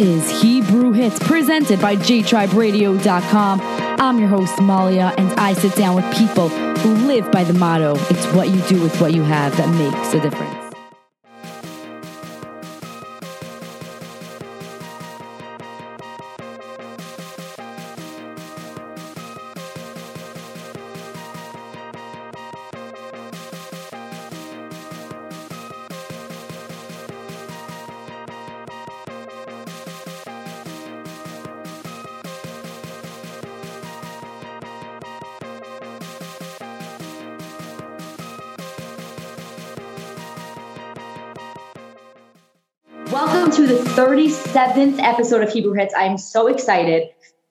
is Hebrew Hits presented by JTribeRadio.com. I'm your host, Malya, and I sit down with people who live by the motto it's what you do with what you have that makes a difference. 37th episode of Hebrew Hits. I'm so excited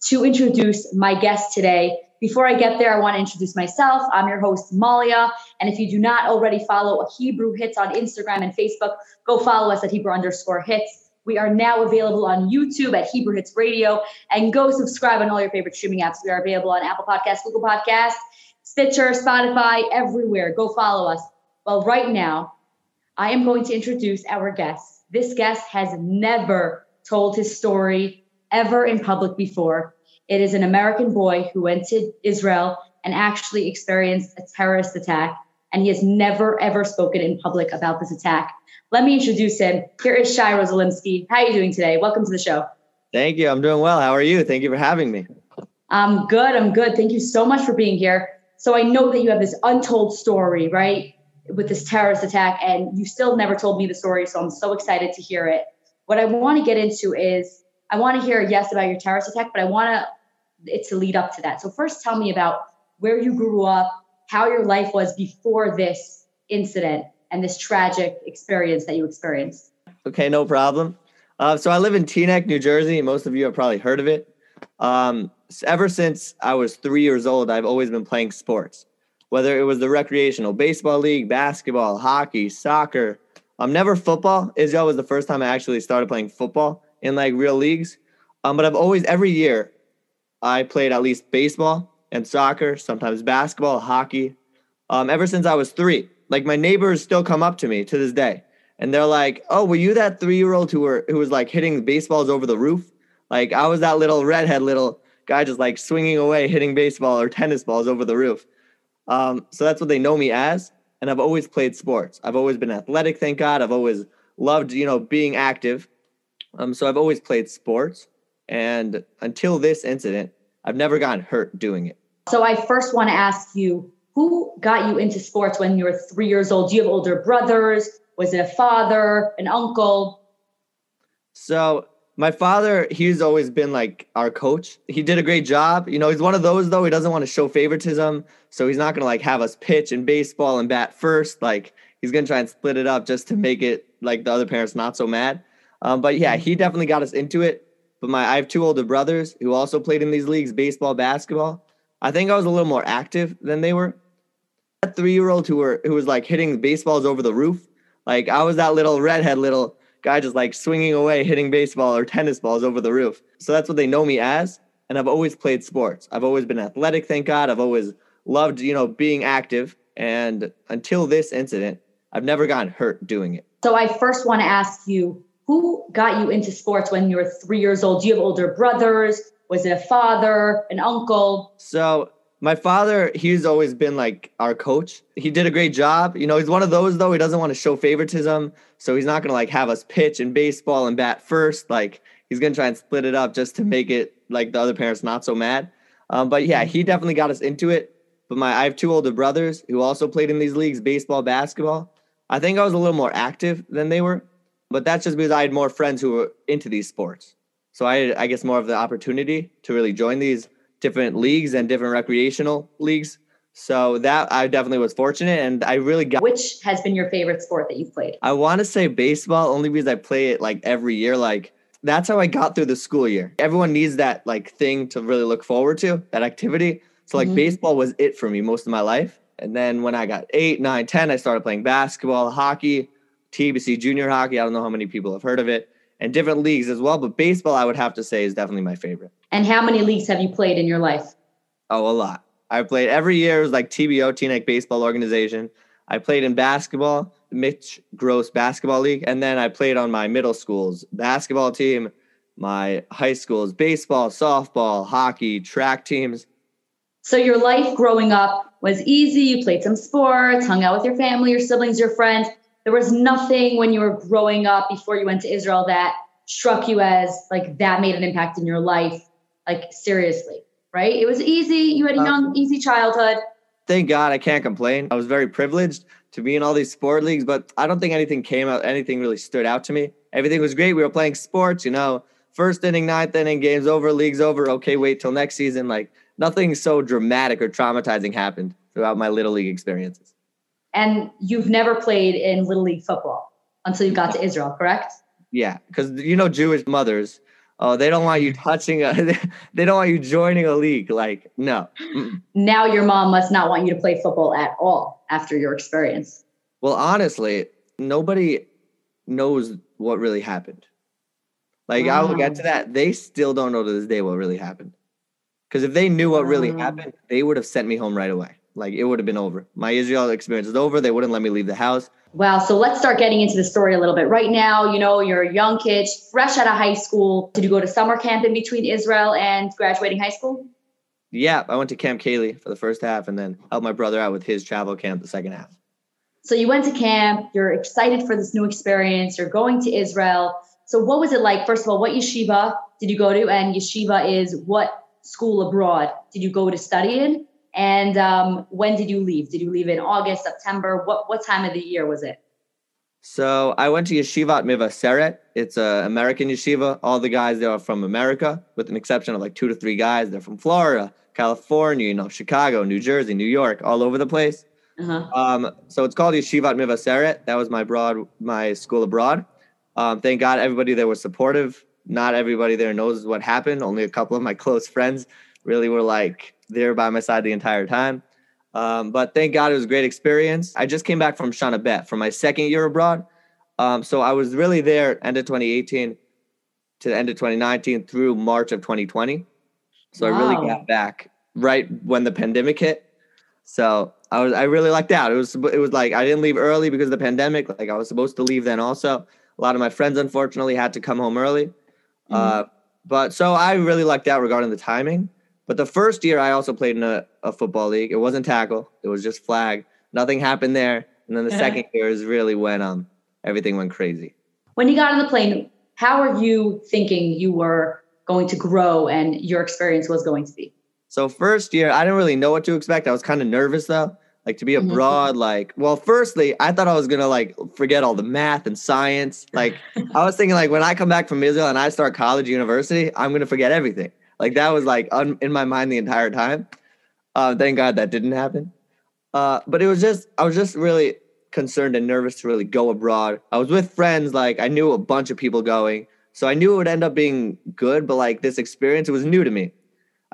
to introduce my guest today. Before I get there, I want to introduce myself. I'm your host, Malya. And if you do not already follow Hebrew Hits on Instagram and Facebook, go follow us at Hebrew underscore hits. We are now available on YouTube at Hebrew Hits Radio and go subscribe on all your favorite streaming apps. We are available on Apple Podcasts, Google Podcasts, Stitcher, Spotify, everywhere. Go follow us. Well, right now, I am going to introduce our guest. This guest has never told his story ever in public before. It is an American boy who went to Israel and actually experienced a terrorist attack, and he has never ever spoken in public about this attack. Let me introduce him. Here is Shai Rosalimsky. How are you doing today? Welcome to the show. Thank you. I'm doing well. How are you? Thank you for having me. I'm good. I'm good. Thank you so much for being here. So I know that you have this untold story, right? with this terrorist attack, and you still never told me the story. So I'm so excited to hear it. What I want to get into is I want to hear yes about your terrorist attack, but I want to it to lead up to that. So first, tell me about where you grew up, how your life was before this incident and this tragic experience that you experienced. Okay, no problem. Uh, so I live in Teaneck, New Jersey. Most of you have probably heard of it. Um, ever since I was three years old, I've always been playing sports whether it was the recreational baseball league, basketball, hockey, soccer. Um, never football. Israel was the first time I actually started playing football in like real leagues. Um, but I've always every year I played at least baseball and soccer, sometimes basketball, hockey. Um, ever since I was three, like my neighbors still come up to me to this day, and they're like, "Oh, were you that three-year-old who were who was like hitting baseballs over the roof? Like I was that little redhead little guy just like swinging away, hitting baseball or tennis balls over the roof." Um, so that's what they know me as. And I've always played sports. I've always been athletic, thank God. I've always loved, you know, being active. Um, so I've always played sports. And until this incident, I've never gotten hurt doing it. So I first want to ask you who got you into sports when you were three years old? Do you have older brothers? Was it a father, an uncle? So my father, he's always been like our coach. He did a great job. You know, he's one of those though. He doesn't want to show favoritism, so he's not gonna like have us pitch in baseball and bat first. Like he's gonna try and split it up just to make it like the other parents not so mad. Um, but yeah, he definitely got us into it. But my I have two older brothers who also played in these leagues, baseball, basketball. I think I was a little more active than they were. That three year old who were who was like hitting baseballs over the roof. Like I was that little redhead little guy just like swinging away, hitting baseball or tennis balls over the roof. So that's what they know me as. And I've always played sports. I've always been athletic, thank God. I've always loved, you know, being active. And until this incident, I've never gotten hurt doing it. So I first want to ask you who got you into sports when you were three years old? Do you have older brothers? Was it a father, an uncle? So my father, he's always been like our coach. He did a great job. You know, he's one of those though. He doesn't want to show favoritism, so he's not gonna like have us pitch in baseball and bat first. Like he's gonna try and split it up just to make it like the other parents not so mad. Um, but yeah, he definitely got us into it. But my I have two older brothers who also played in these leagues, baseball, basketball. I think I was a little more active than they were, but that's just because I had more friends who were into these sports. So I, I guess, more of the opportunity to really join these different leagues and different recreational leagues. So that I definitely was fortunate and I really got Which has been your favorite sport that you've played? I want to say baseball only because I play it like every year like that's how I got through the school year. Everyone needs that like thing to really look forward to, that activity. So like mm-hmm. baseball was it for me most of my life. And then when I got eight, nine, 10, I started playing basketball, hockey, TBC junior hockey. I don't know how many people have heard of it and different leagues as well. But baseball, I would have to say, is definitely my favorite. And how many leagues have you played in your life? Oh, a lot. I played every year. It was like TBO, Teaneck Baseball Organization. I played in basketball, Mitch Gross Basketball League, and then I played on my middle school's basketball team, my high school's baseball, softball, hockey, track teams. So your life growing up was easy. You played some sports, hung out with your family, your siblings, your friends. There was nothing when you were growing up before you went to Israel that struck you as like that made an impact in your life, like seriously, right? It was easy. You had a young, uh, easy childhood. Thank God I can't complain. I was very privileged to be in all these sport leagues, but I don't think anything came out, anything really stood out to me. Everything was great. We were playing sports, you know, first inning, ninth inning, games over, leagues over. Okay, wait till next season. Like nothing so dramatic or traumatizing happened throughout my little league experiences. And you've never played in little league football until you got to Israel, correct? Yeah, because you know Jewish mothers, oh, they don't want you touching a, they don't want you joining a league. Like, no. Now your mom must not want you to play football at all after your experience. Well, honestly, nobody knows what really happened. Like, wow. I will get to that. They still don't know to this day what really happened. Because if they knew what really happened, they would have sent me home right away. Like it would have been over. My Israel experience is over. They wouldn't let me leave the house. Wow. So let's start getting into the story a little bit. Right now, you know, you're a young kid, fresh out of high school. Did you go to summer camp in between Israel and graduating high school? Yeah, I went to Camp Kaylie for the first half and then helped my brother out with his travel camp the second half. So you went to camp, you're excited for this new experience, you're going to Israel. So what was it like? First of all, what yeshiva did you go to? And yeshiva is what school abroad did you go to study in? And um, when did you leave? Did you leave in August, September? What what time of the year was it? So I went to Yeshivat Mevaseret. It's an American yeshiva. All the guys there are from America, with an exception of like two to three guys. They're from Florida, California, you know, Chicago, New Jersey, New York, all over the place. Uh-huh. Um, so it's called Yeshivat Mevaseret. That was my broad, my school abroad. Um, thank God everybody there was supportive not everybody there knows what happened. Only a couple of my close friends really were like there by my side the entire time. Um, but thank God it was a great experience. I just came back from Shana Bet from my second year abroad. Um, so I was really there end of 2018 to the end of 2019 through March of 2020. So wow. I really got back right when the pandemic hit. So I was I really lucked out. It was it was like I didn't leave early because of the pandemic. Like I was supposed to leave then also. A lot of my friends unfortunately had to come home early. Mm-hmm. Uh, but so I really lucked out regarding the timing. But the first year I also played in a, a football league. It wasn't tackle. It was just flag. Nothing happened there. And then the second year is really when um everything went crazy. When you got on the plane, how are you thinking you were going to grow and your experience was going to be? So first year, I didn't really know what to expect. I was kind of nervous though like to be mm-hmm. abroad like well firstly i thought i was gonna like forget all the math and science like i was thinking like when i come back from israel and i start college university i'm gonna forget everything like that was like un- in my mind the entire time uh, thank god that didn't happen uh, but it was just i was just really concerned and nervous to really go abroad i was with friends like i knew a bunch of people going so i knew it would end up being good but like this experience it was new to me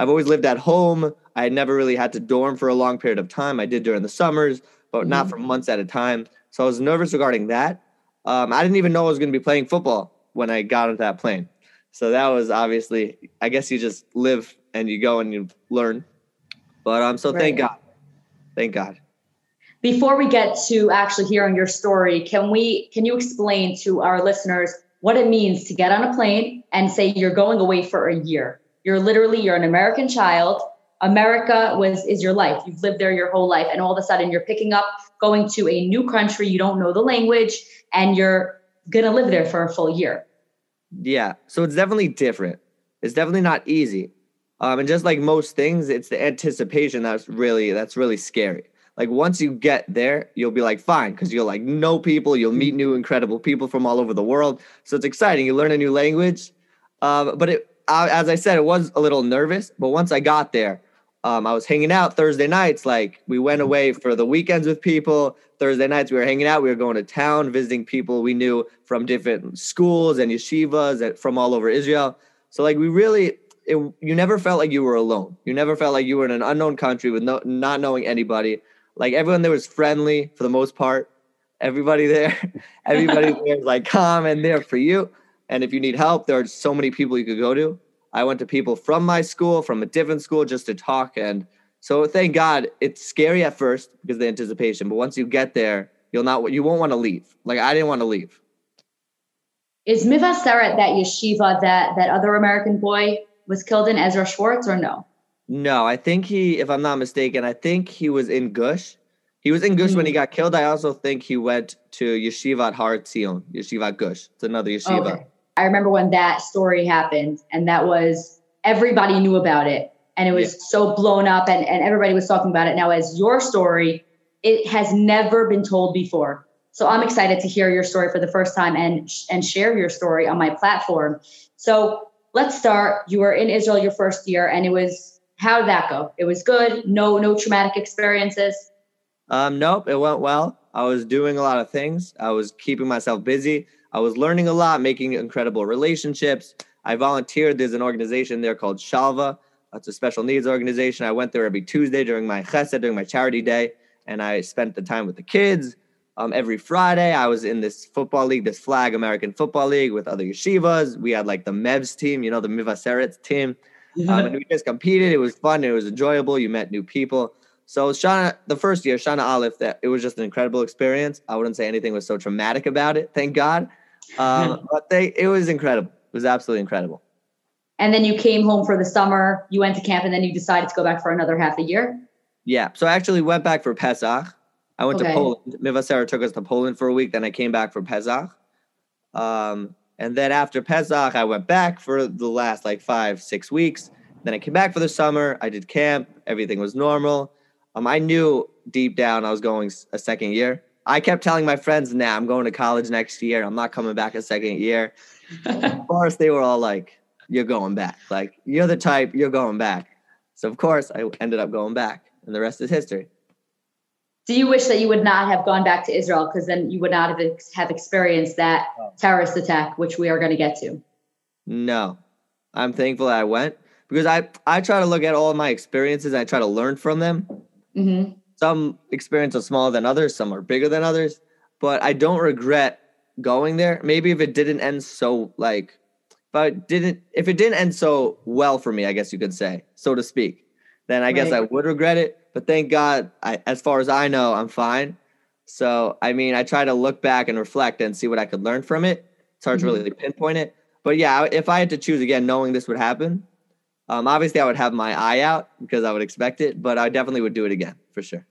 I've always lived at home. I had never really had to dorm for a long period of time. I did during the summers, but not for mm-hmm. months at a time. So I was nervous regarding that. Um, I didn't even know I was going to be playing football when I got onto that plane. So that was obviously, I guess you just live and you go and you learn. But um, so right. thank God, thank God. Before we get to actually hearing your story, can we can you explain to our listeners what it means to get on a plane and say you're going away for a year? You're literally you're an American child. America was is your life. You've lived there your whole life, and all of a sudden you're picking up, going to a new country. You don't know the language, and you're gonna live there for a full year. Yeah, so it's definitely different. It's definitely not easy. Um, and just like most things, it's the anticipation that's really that's really scary. Like once you get there, you'll be like fine because you'll like know people, you'll meet new incredible people from all over the world. So it's exciting. You learn a new language, um, but it as I said, it was a little nervous, but once I got there, um, I was hanging out Thursday nights. Like we went away for the weekends with people. Thursday nights we were hanging out. We were going to town, visiting people we knew from different schools and yeshivas and from all over Israel. So like we really, it, you never felt like you were alone. You never felt like you were in an unknown country with no, not knowing anybody. Like everyone there was friendly for the most part. Everybody there, everybody there was like calm and there for you. And if you need help, there are so many people you could go to. I went to people from my school, from a different school, just to talk. And so thank God it's scary at first because the anticipation, but once you get there, you'll not you won't want to leave. Like I didn't want to leave. Is Mevaseret that yeshiva that that other American boy was killed in Ezra Schwartz or no? No, I think he, if I'm not mistaken, I think he was in Gush. He was in Gush mm-hmm. when he hmm. got killed. I also think he went to Yeshivat Har Etzion, Yeshiva Gush. It's another yeshiva. Okay. I remember when that story happened, and that was everybody knew about it, and it was yeah. so blown up, and, and everybody was talking about it. Now, as your story, it has never been told before. So I'm excited to hear your story for the first time and and share your story on my platform. So let's start. You were in Israel your first year, and it was how did that go? It was good. No, no traumatic experiences. Um, nope, it went well. I was doing a lot of things. I was keeping myself busy. I was learning a lot, making incredible relationships. I volunteered. There's an organization there called Shalva. It's a special needs organization. I went there every Tuesday during my chesed, during my charity day, and I spent the time with the kids. Um, every Friday, I was in this football league, this flag American football league with other yeshivas. We had like the Mevs team, you know, the Mevaseret's team. Um, and we just competed. It was fun. It was enjoyable. You met new people. So Shana, the first year, Shana Aleph, that it was just an incredible experience. I wouldn't say anything was so traumatic about it. Thank God. Um, but they, it was incredible. It was absolutely incredible. And then you came home for the summer. You went to camp, and then you decided to go back for another half a year. Yeah. So I actually went back for Pesach. I went okay. to Poland. Mevaseret took us to Poland for a week. Then I came back for Pesach. Um, and then after Pesach, I went back for the last like five, six weeks. Then I came back for the summer. I did camp. Everything was normal. Um, I knew deep down I was going a second year. I kept telling my friends, "Nah, I'm going to college next year. I'm not coming back a second year." of course, they were all like, "You're going back. Like you're the type. You're going back." So of course, I ended up going back, and the rest is history do you wish that you would not have gone back to Israel because then you would not have have experienced that terrorist attack, which we are going to get to? No, I'm thankful that I went because I I try to look at all my experiences. I try to learn from them. Mm-hmm. Some experiences are smaller than others, some are bigger than others, but I don't regret going there. Maybe if it didn't end so like, but didn't if it didn't end so well for me, I guess you could say, so to speak, then I right. guess I would regret it but thank God, I, as far as I know, I'm fine. So, I mean, I try to look back and reflect and see what I could learn from it. It's hard mm-hmm. to really pinpoint it. But yeah, if I had to choose again, knowing this would happen, um, obviously I would have my eye out because I would expect it, but I definitely would do it again for sure.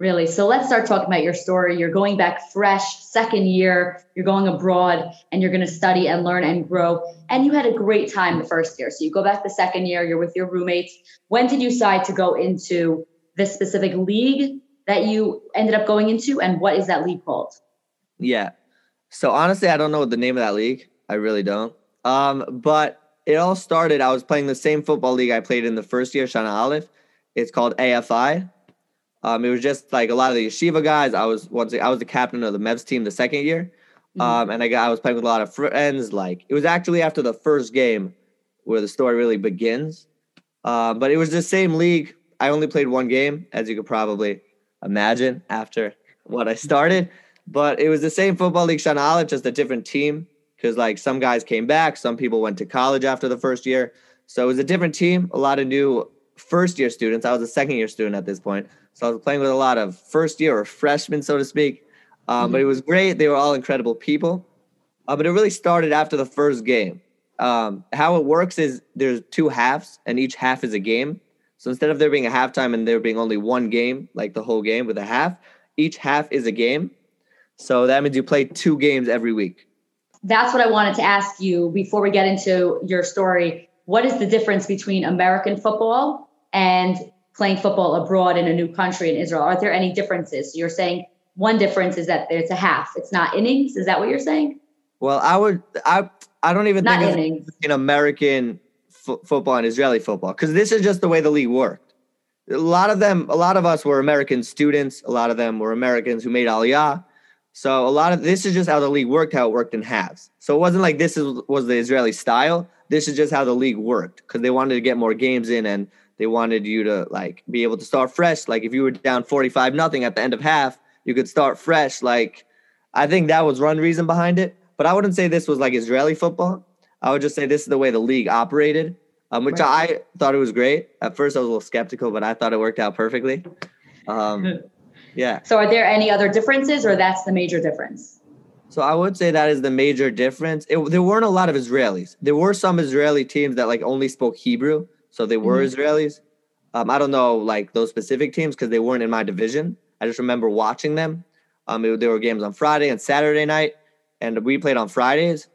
Really? So let's start talking about your story. You're going back fresh, second year, you're going abroad, and you're going to study and learn and grow. And you had a great time the first year. So you go back the second year, you're with your roommates. When did you decide to go into this specific league that you ended up going into and what is that league called yeah so honestly i don't know the name of that league i really don't um, but it all started i was playing the same football league i played in the first year shana aleph it's called afi um, it was just like a lot of the yeshiva guys i was once i was the captain of the mevs team the second year mm-hmm. um, and I, got, I was playing with a lot of friends like it was actually after the first game where the story really begins uh, but it was the same league I only played one game, as you could probably imagine after what I started. But it was the same football league Shana Aleph, just a different team. Because like some guys came back, some people went to college after the first year. So it was a different team, a lot of new first year students. I was a second year student at this point. So I was playing with a lot of first year or freshmen, so to speak. Um, mm-hmm. But it was great. They were all incredible people. Uh, but it really started after the first game. Um, how it works is there's two halves, and each half is a game. So instead of there being a halftime and there being only one game, like the whole game with a half, each half is a game. So that means you play two games every week. That's what I wanted to ask you before we get into your story. What is the difference between American football and playing football abroad in a new country in Israel? Are there any differences? You're saying one difference is that it's a half. It's not innings. Is that what you're saying? Well, I would I I don't even not think innings. in American f- football and Israeli football because this is just the way the league worked. A lot of them, a lot of us were American students. A lot of them were Americans who made Aliyah. So a lot of this is just how the league worked, how it worked in halves. So it wasn't like this is, was the Israeli style. This is just how the league worked because they wanted to get more games in and they wanted you to like be able to start fresh. Like if you were down 45 nothing at the end of half, you could start fresh. Like I think that was one reason behind it. But I wouldn't say this was like Israeli football. I would just say this is the way the league operated, um, which right. I thought it was great. At first, I was a little skeptical, but I thought it worked out perfectly. Um, yeah. So, are there any other differences, or that's the major difference? So I would say that is the major difference. It, there weren't a lot of Israelis. There were some Israeli teams that like only spoke Hebrew, so they were Mhm. Israelis. Um, I don't know like those specific teams because they weren't in my division. I just remember watching them. Um, it- there were games on Friday and Saturday night, and we played on Fridays.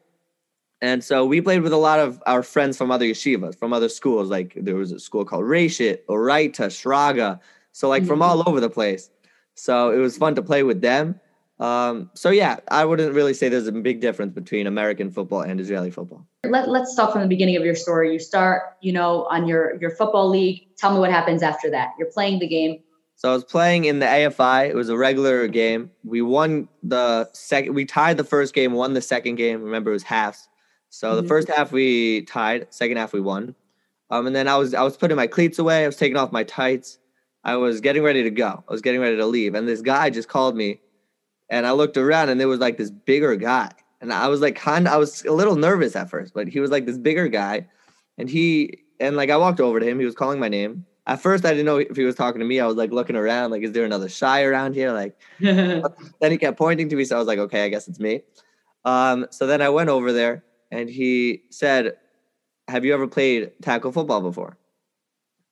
And so we played with a lot of our friends from other yeshivas, from other schools. Like there was a school called Reshit, Orayta, Shraga. So like from Mhm. all over the place. So it was fun to play with them. Um, so yeah, I wouldn't really say there's a big difference between American football and Israeli football. Let, let's start from the beginning of your story. You start, you know, on your your football league. Tell me what happens after that. You're playing the game. So I was playing in the AFI. It was a regular game. We won the second. We tied the first game, won the second game. Remember, it was halves. So the Mhm. first half we tied. Second half we won. Um, and then I was I was putting my cleats away. I was taking off my tights. I was getting ready to go. I was getting ready to leave, and this guy just called me, and I looked around, and there was like this bigger guy, and I was like kind. I was a little nervous at first, but he was like this bigger guy, and he and like I walked over to him. He was calling my name. At first, I didn't know if he was talking to me. I was like looking around, like, is there another Shai around here? Like, then he kept pointing to me, so I was like, okay, I guess it's me. Um, so then I went over there, and he said, "Have you ever played tackle football before?"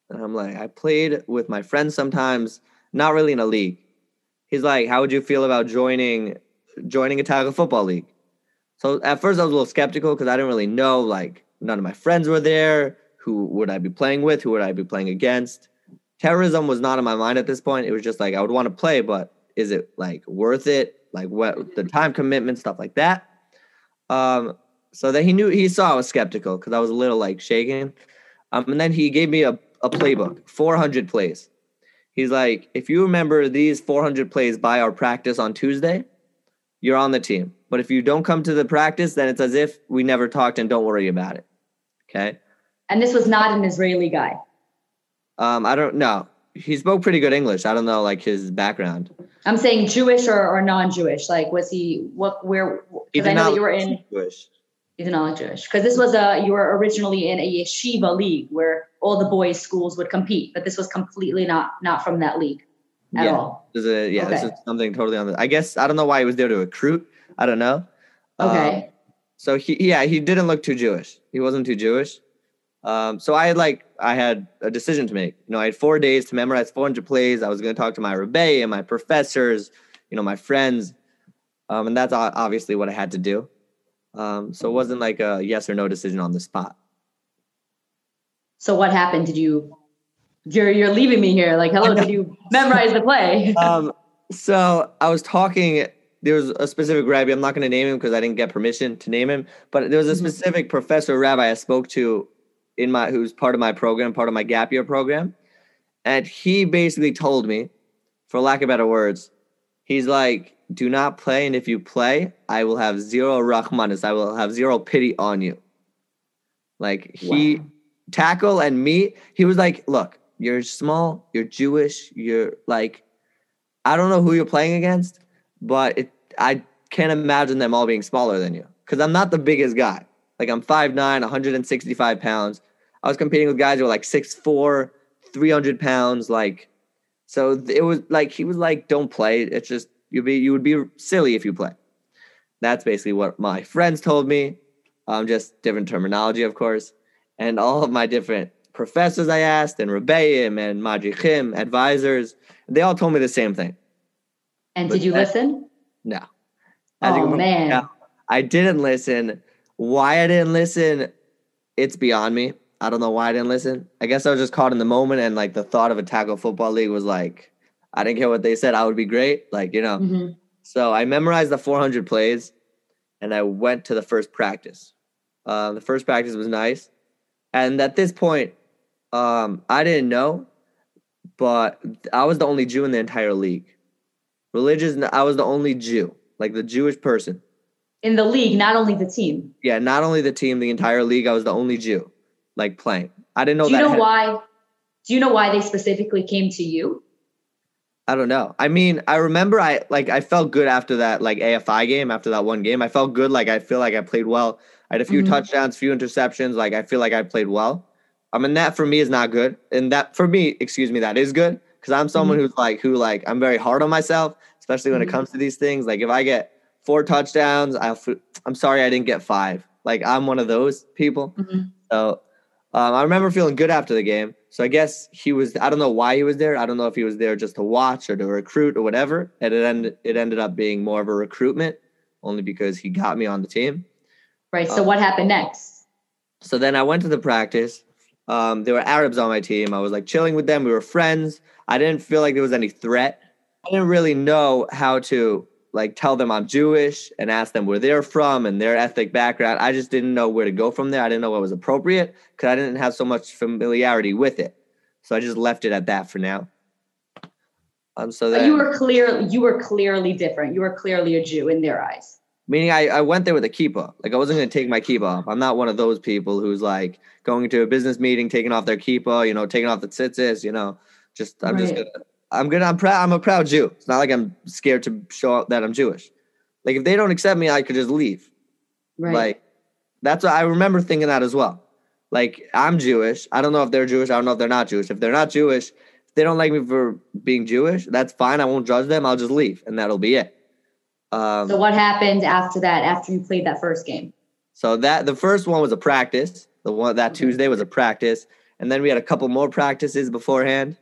And I'm like, I played with my friends sometimes, not really in a league. He's like, How would you feel about joining joining a tackle football league? So at first I was a little skeptical because I didn't really know, like, none of my friends were there. Who would I be playing with? Who would I be playing against? Terrorism was not in my mind at this point. It was just like I would want to play, but is it like worth it? Like what the time commitment, stuff like that. Um, so then he knew he saw I was skeptical because I was a little like shaking. Um, and then he gave me a, a playbook, 400 plays. He's like, if you remember these 400 plays by our practice on Tuesday, you're on the team. But if you don't come to the practice, then it's as if we never talked and don't worry about it. Okay. and this was not an Israeli guy. Um, I don't know. He spoke pretty good English. I don't know like his background. I'm saying Jewish or, or non-Jewish. Like, was he what? Where? He Because I know not that you were in. Jewish. He's not Jewish. Because this was a you were originally in a yeshiva league where all the boys' schools would compete, but this was completely not not from that league at Yeah. all. This is a, yeah, this is something totally on the. I guess I don't know why he was there to recruit. I don't know. Um, Okay. so he yeah he didn't look too Jewish. He wasn't too Jewish. Um, so I had like I had a decision to make. You know, I had four days to memorize 400 plays. I was going to talk to my rebbe and my professors, you know, my friends, um, and that's obviously what I had to do. Um, so it wasn't like a yes or no decision on the spot. so what happened? Did you? You're you're leaving me here. Like, hello. Did you memorize the play? um, so I was talking. There was a specific rabbi. I'm not going to name him because I didn't get permission to name him. But there was a Mhm. specific professor rabbi I spoke to in my who's part of my program, part of my gap year program, and he basically told me, for lack of better words, he's like, "Do not play, and if you play, I will have zero rachmanis. I will have zero pity on you." Like he Wow. tackle and me. He was like, "Look, you're small. You're Jewish. You're like." I don't know who you're playing against, but it, I can't imagine them all being smaller than you because I'm not the biggest guy. Like I'm 5'9, 165 pounds. I was competing with guys who were like 6'4, 300 pounds. Like, so it was like, he was like, don't play. It's just, you'd be, you would be silly if you play. That's basically what my friends told me. Um, just different terminology, of course. And all of my different professors I asked, and Rebbeim and Madrichim, advisors, they all told me the same thing. and but did you that- listen? No. As Oh man. Yeah. I didn't listen. Why I didn't listen, it's beyond me. I don't know why I didn't listen. I guess I was just caught in the moment and like the thought of a tackle football league was like, I didn't care what they said. I would be great. Like, you know. Mhm. So I memorized the 400 plays and I went to the first practice. Uh, the first practice was nice. And at this point, um, I didn't know, but I was the only Jew in the entire league. Religious, I was the only Jew, like the Jewish person. In the league, not only the team. Yeah, not only the team, the entire league, I was the only Jew, like playing. I didn't know Do you know had- why? Do you know why they specifically came to you? I don't know. I mean, I remember I like I felt good after that like AFI game, after that one game. I felt good. Like I feel like I played well. I had a few Mhm. touchdowns, few interceptions. Like I feel like I played well. I mean, that for me is not good, and that for me, excuse me, that is good because I'm someone who's like who like I'm very hard on myself, especially when Mhm. it comes to these things. Like if I get four touchdowns. I, I'm sorry I didn't get five. Like I'm one of those people. Mm-hmm. So um, I remember feeling good after the game. So I guess he was. I don't know why he was there. I don't know if he was there just to watch or to recruit or whatever. And it ended. It ended up being more of a recruitment, only because he got me on the team. Right. So what happened next? So then I went to the practice. Um, there were Arabs on my team. I was like chilling with them. We were friends. I didn't feel like there was any threat. I didn't really know how to like tell them I'm Jewish and ask them where they're from and their ethnic background. I just didn't know where to go from there. I didn't know what was appropriate because I didn't have so much familiarity with it. So I just left it at that for now. Um, so But then, you were clear. You were clearly different. You were clearly a Jew in their eyes. meaning I, I went there with a kippah. Like I wasn't going to take my kippah off. I'm not one of those people who's like going to a business meeting, taking off their kippah, you know, taking off the tzitzis, you know, just I'm just gonna I'm gonna I'm proud I'm a proud Jew. It's not like I'm scared to show that I'm Jewish. Like if they don't accept me, I could just leave. Right. Like that's what I remember thinking that as well. Like I'm Jewish. I don't know if they're Jewish. I don't know if they're not Jewish. If they're not Jewish, if they don't like me for being Jewish, that's fine. I won't judge them. I'll just leave, and that'll be it. Um, so what happened after that? After you played that first game? so that the first one was a practice. The one that Okay. Tuesday was a practice, and then we had a couple more practices beforehand.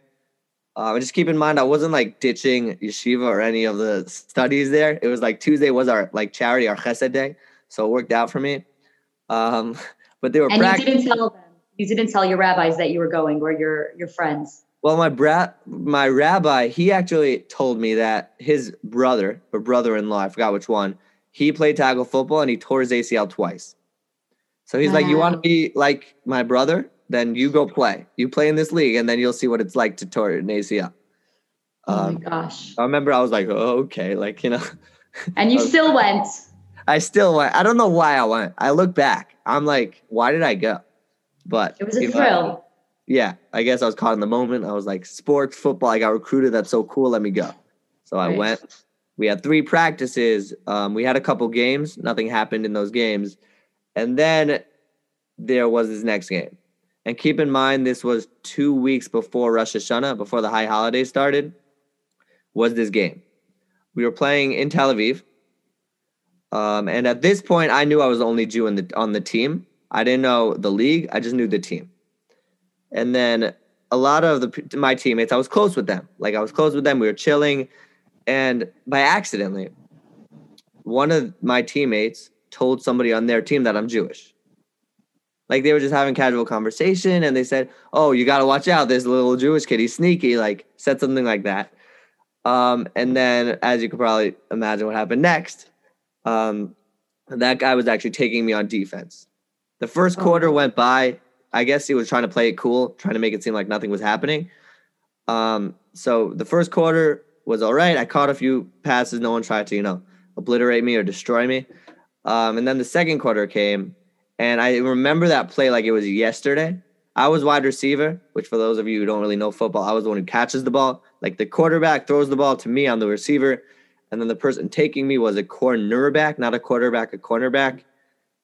Um, and just keep in mind, I wasn't like ditching yeshiva or any of the studies there. It was like Tuesday was our like charity, our chesed day, so it worked out for me. Um, but they were And you didn't tell them. You didn't tell your rabbis that you were going, or your your friends. Well, my bra- my rabbi, he actually told me that his brother or brother-in-law, I forgot which one, he played tackle football and he tore his ACL twice. So he's like, "You want to be like my brother? Then you go play. You play in this league, and then you'll see what it's like to tear an ACL." Oh Um, my gosh! I remember I was like, "Oh, okay," like you know. And you okay. still went. I still went. I don't know why I went. I look back. I'm like, why did I go? But It was a thrill. yeah, I guess I was caught in the moment. I was like, sports, football, I got recruited. That's so cool. Let me go. So I Right. went. We had three practices. Um, we had a couple games. Nothing happened in those games. And then there was this next game. And keep in mind, this was two weeks before Rosh Hashanah, before the high holiday started, was this game. We were playing in Tel Aviv. Um, and at this point, I knew I was the only Jew the, on the team. I didn't know the league. I just knew the team. And then a lot of the my teammates, I was close with them. Like I was close with them. We were chilling, and by accidentally, one of my teammates told somebody on their team that I'm Jewish. Like they were just having casual conversation, and they said, "Oh, you got to watch out. This little Jewish kid, he's sneaky." Like said something like that. Um, and then, as you could probably imagine, what happened next? Um, that guy was actually taking me on defense. The first Oh. quarter went by. I guess he was trying to play it cool, trying to make it seem like nothing was happening. Um, so the first quarter was all right. I caught a few passes. No one tried to, you know, obliterate me or destroy me. Um, and then the second quarter came, and I remember that play like it was yesterday. I was wide receiver, which for those of you who don't really know football, I was the one who catches the ball. Like the quarterback throws the ball to me, I'm the receiver. And then the person taking me was a cornerback, not a quarterback, a cornerback.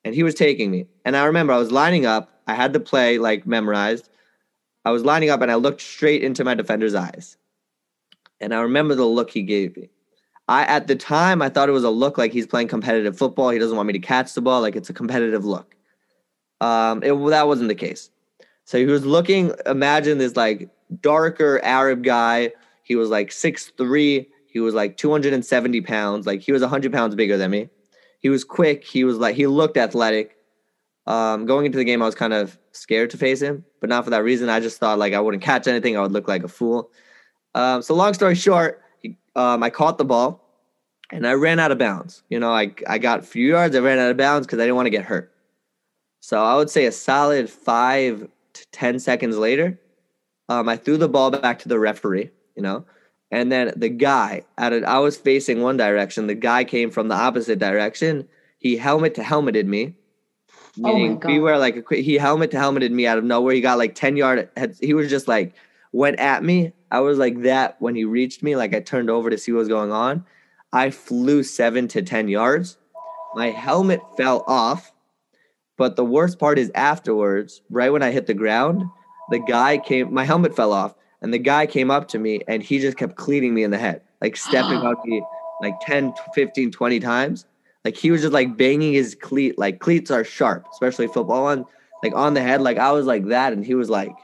And he was taking me. And I remember I was lining up. I had the play like memorized. I was lining up and I looked straight into my defender's eyes. And I remember the look he gave me. I at the time I thought it was a look like he's playing competitive football. He doesn't want me to catch the ball, like it's a competitive look. Um, it well, that wasn't the case. So he was looking. Imagine this like darker Arab guy. He was like six three. He was like two hundred and seventy pounds. Like he was hundred pounds bigger than me. He was quick. He was like he looked athletic. Um, going into the game, I was kind of scared to face him, but not for that reason. I just thought like I wouldn't catch anything. I would look like a fool. Um, so long story short, he, um, I caught the ball and I ran out of bounds. You know, I I got a few yards. I ran out of bounds because I didn't want to get hurt. So I would say a solid five to ten seconds later, um, I threw the ball back to the referee. You know, and then the guy at it, I was facing one direction. The guy came from the opposite direction. He helmet to helmeted me. Oh my Meaning we God. were like a, he helmet to helmeted me out of nowhere. He got like ten yard. Had, he was just like went at me. I was like that when he reached me. Like I turned over to see what was going on. I flew seven to ten yards. My helmet fell off. But the worst part is afterwards, right when I hit the ground, the guy came. My helmet fell off, and the guy came up to me, and he just kept cleaning me in the head, like stepping on me, like 10, 15, 20 times. Like he was just like banging his cleat. Like cleats are sharp, especially football one, like on the head. Like I was like that, and he was like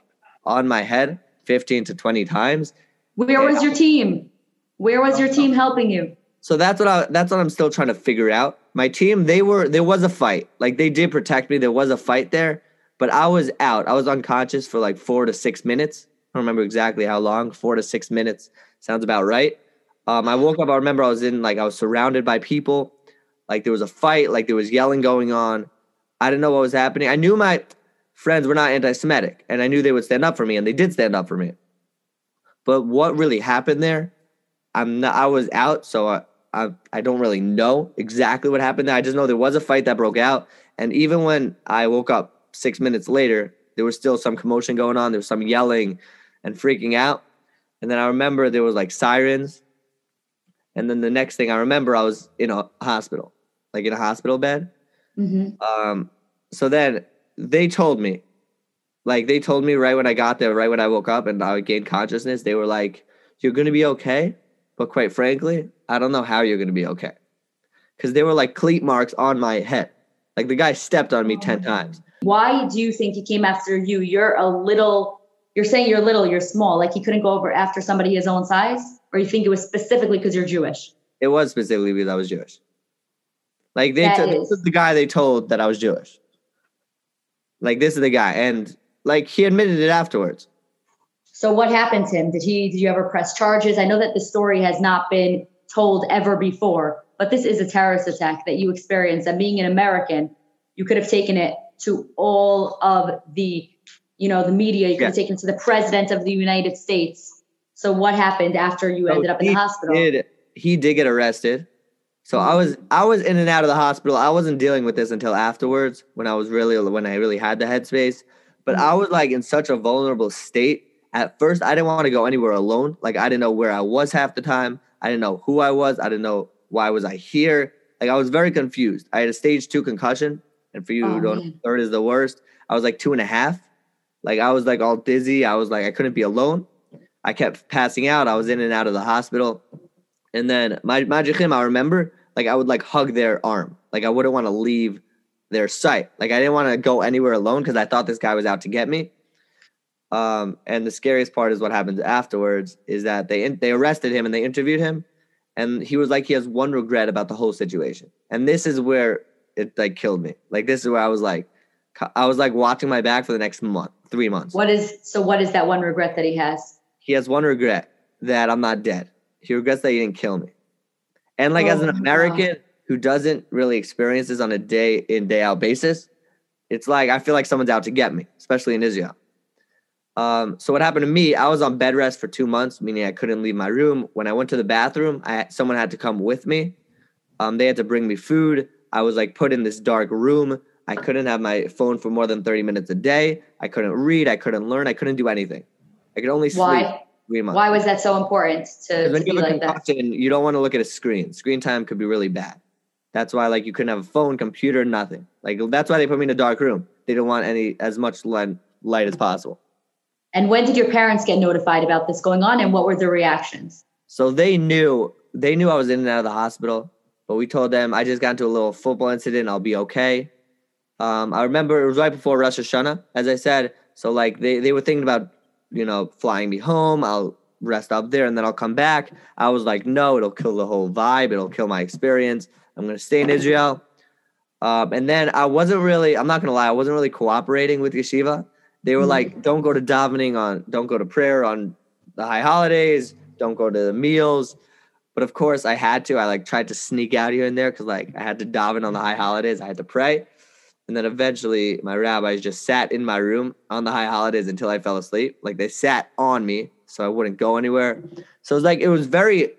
on my head 15 to 20 times. Where was your team? Where was your oh, team helping you? So that's what I that's what I'm still trying to figure out. My team, they were there was a fight. Like they did protect me. There was a fight there, but I was out. I was unconscious for like 4 to 6 minutes. I don't remember exactly how long. 4 to 6 minutes sounds about right. Um, I woke up. I remember I was in like I was surrounded by people. Like there was a fight. Like there was yelling going on. I didn't know what was happening. I knew my friends were not anti-Semitic, and I knew they would stand up for me, and they did stand up for me. But what really happened there? I'm not. I was out, so I, I I don't really know exactly what happened there. I just know there was a fight that broke out, and even when I woke up six minutes later, there was still some commotion going on. There was some yelling and freaking out, and then I remember there was like sirens, and then the next thing I remember, I was in a hospital, like in a hospital bed. Mm-hmm. Um, so then they told me, like they told me right when I got there, right when I woke up and I gained consciousness, they were like, "You're gonna be okay." But quite frankly, I don't know how you're going to be okay. Because there were like cleat marks on my head. Like the guy stepped on me 10 times. Why do you think he came after you? You're a little, you're saying you're little, you're small. Like he couldn't go over after somebody his own size? Or you think it was specifically because you're Jewish? It was specifically because I was Jewish. Like they, t- this is the guy they told that I was Jewish. Like this is the guy. And like he admitted it afterwards. So what happened to him? Did he did you ever press charges? I know that the story has not been told ever before, but this is a terrorist attack that you experienced. And being an American, you could have taken it to all of the, you know, the media. You could yeah. have taken to the president of the United States. So what happened after you ended up in the oh, hospital? Did, he did get arrested. So I was I was in and out of the hospital. I wasn't dealing with this until afterwards when I was really when I really had the headspace. But hmm. I was like in such a vulnerable state at first I didn't want to go anywhere alone. Like I didn't know where I was half the time. I didn't know who I was. I didn't know why was I here. Like I was very confused. I had a stage two concussion, and for you oh, who don't, man. third is the worst. I was like two and a half. Like I was like all dizzy. I was like I couldn't be alone. I kept passing out. I was in and out of the hospital, and then my Madrichim, I remember like I would like hug their arm. Like I wouldn't want to leave their sight. Like I didn't want to go anywhere alone because I thought this guy was out to get me. Um, and the scariest part is what happens afterwards is that they they arrested him and they interviewed him, and he was like he has one regret about the whole situation, and this is where it like killed me. Like this is where I was like, I was like watching my back for the next month, three months. What is so? What is that one regret that he has? He has one regret that I'm not dead. He regrets that he didn't kill me, and like oh, as an American wow. who doesn't really experience this on a day in day out basis, it's like I feel like someone's out to get me, especially in Israel. Um, so what happened to me? I was on bed rest for two months, meaning I couldn't leave my room. When I went to the bathroom, I someone had to come with me. Um, they had to bring me food. I was like put in this dark room. I couldn't have my phone for more than 30 minutes a day. I couldn't read. I couldn't learn. I couldn't do anything. I could only sleep. Why? Why was that so important to, to be like that? You don't want to look at a screen. Screen time could be really bad. That's why like you couldn't have a phone, computer, nothing. Like that's why they put me in a dark room. They don't want any as much light, light as possible. And when did your parents get notified about this going on and what were their reactions? So they knew they knew I was in and out of the hospital, but we told them I just got into a little football incident. I'll be okay. Um, I remember it was right before Rosh Hashanah, as I said. So like they, they were thinking about, you know, flying me home. I'll rest up there and then I'll come back. I was like, no, it'll kill the whole vibe. It'll kill my experience. I'm gonna stay in Israel. Um, and then I wasn't really, I'm not gonna lie, I wasn't really cooperating with yeshiva. They were like, mm-hmm. don't go to davening on, don't go to prayer on the high holidays, don't go to the meals. But of course, I had to. I like tried to sneak out here and there because like I had to daven on the high holidays. I had to pray, and then eventually my rabbis just sat in my room on the high holidays until I fell asleep. Like they sat on me so I wouldn't go anywhere. So it was like it was very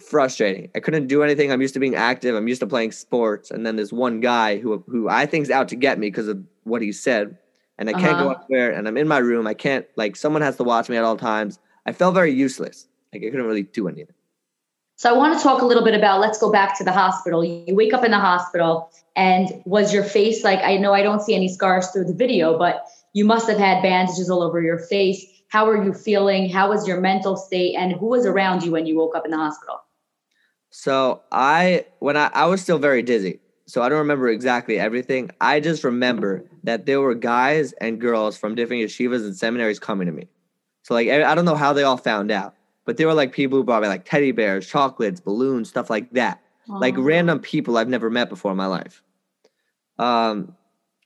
frustrating. I couldn't do anything. I'm used to being active. I'm used to playing sports, and then there's one guy who who I think's out to get me because of what he said and I can't uh-huh. go anywhere and I'm in my room. I can't like someone has to watch me at all times. I felt very useless. Like I couldn't really do anything. So I want to talk a little bit about let's go back to the hospital. You wake up in the hospital and was your face like I know I don't see any scars through the video, but you must have had bandages all over your face. How are you feeling? How was your mental state and who was around you when you woke up in the hospital? So I when I, I was still very dizzy. So I don't remember exactly everything. I just remember that there were guys and girls from different yeshivas and seminaries coming to me. So like I don't know how they all found out, but they were like people who brought me like teddy bears, chocolates, balloons, stuff like that. Aww. Like random people I've never met before in my life. Um,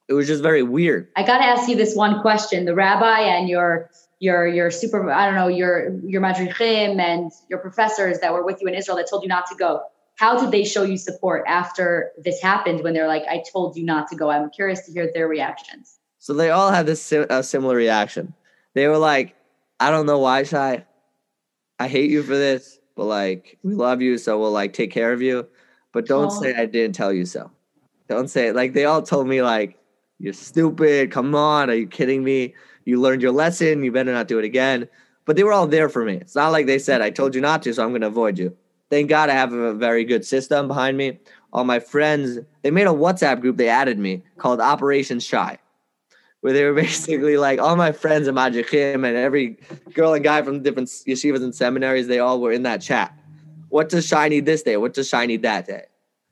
it was just very weird. I got to ask you this one question: the rabbi and your your your super I don't know your your madrichim and your professors that were with you in Israel that told you not to go. How did they show you support after this happened? When they're like, "I told you not to go." I'm curious to hear their reactions. So they all had this a similar reaction. They were like, "I don't know why, Shai. I hate you for this, but like we love you, so we'll like take care of you. But don't oh. say I didn't tell you so. Don't say it. Like they all told me like, "You're stupid. Come on, are you kidding me?" You learned your lesson. You better not do it again. But they were all there for me. It's not like they said, I told you not to, so I'm going to avoid you. Thank God I have a very good system behind me. All my friends, they made a WhatsApp group, they added me called Operation Shai, where they were basically like all my friends in Madrichim and every girl and guy from different yeshivas and seminaries, they all were in that chat. What does Shai need this day? What does Shai need that day?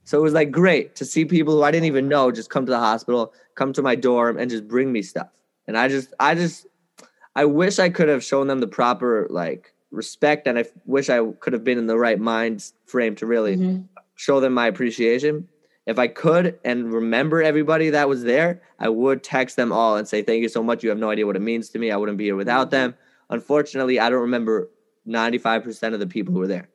So it was like great to see people who I didn't even know just come to the hospital, come to my dorm, and just bring me stuff. And I just, I just, I wish I could have shown them the proper like respect, and I wish I could have been in the right mind frame to really mm-hmm. show them my appreciation. If I could and remember everybody that was there, I would text them all and say, Thank you so much. You have no idea what it means to me. I wouldn't be here without them. Unfortunately, I don't remember 95% of the people who were there.